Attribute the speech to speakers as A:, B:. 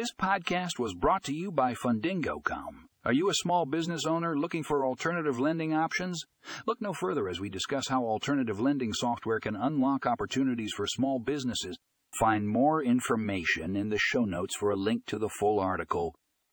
A: This podcast was brought to you by Fundingo.com. Are you a small business owner looking for alternative lending options? Look no further as we discuss how alternative lending software can unlock opportunities for small businesses. Find more information in the show notes for a link to the full article.